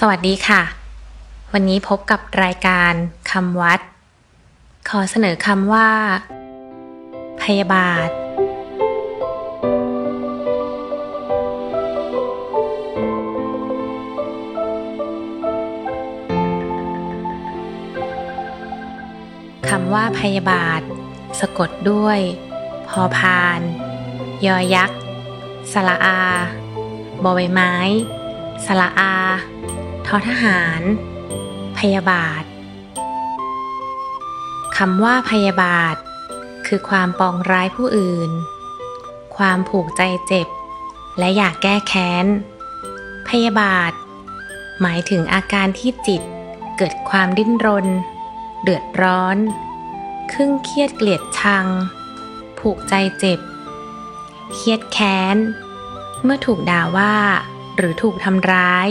สวัสดีค่ะ วันนี้พบกับรายการคำวัด ขอเสนอคำว่า พยาบาท คำว่าพยาบาท สะกดด้วย พอพาน ยอยักษ์สระอาบอใบไม้สระอา ทอทหาร พยาบาทคำว่าพยาบาท คือความปองร้ายผู้อื่น ความผูกใจเจ็บ และอยากแก้แค้น พยาบาท หมายถึงอาการที่จิตเกิดความดิ้นรน เดือดร้อนครึ่งเครียดเกลียดชัง ผูกใจเจ็บ เครียดแค้น เมื่อถูกด่าว่า หรือถูกทำร้าย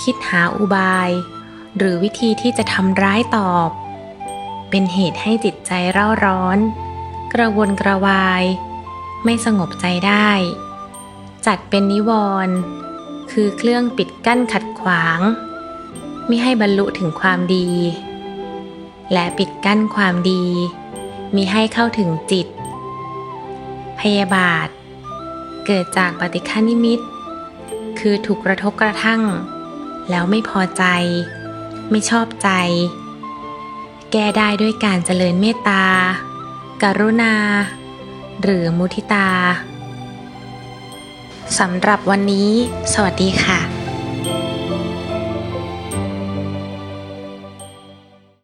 คิดหาอุบาย หรือวิธีที่จะทำร้ายตอบ เป็นเหตุให้จิตใจเร่าร้อน กระวนกระวาย ไม่สงบใจได้ จัดเป็นนิวรณ์คือเครื่องปิดกั้นขัดขวาง ไม่ให้บรรลุถึงความดี และปิดกั้นความดีมิให้เข้าถึงจิต พยาบาท เกิดจากปฏิฆานิมิต คือถูกกระทบกระทั่ง แล้วไม่พอใจ ไม่ชอบใจ แก้ได้ด้วยการเจริญเมตตากรุณา หรือมุทิตาสำหรับวันนี้ สวัสดีค่ะ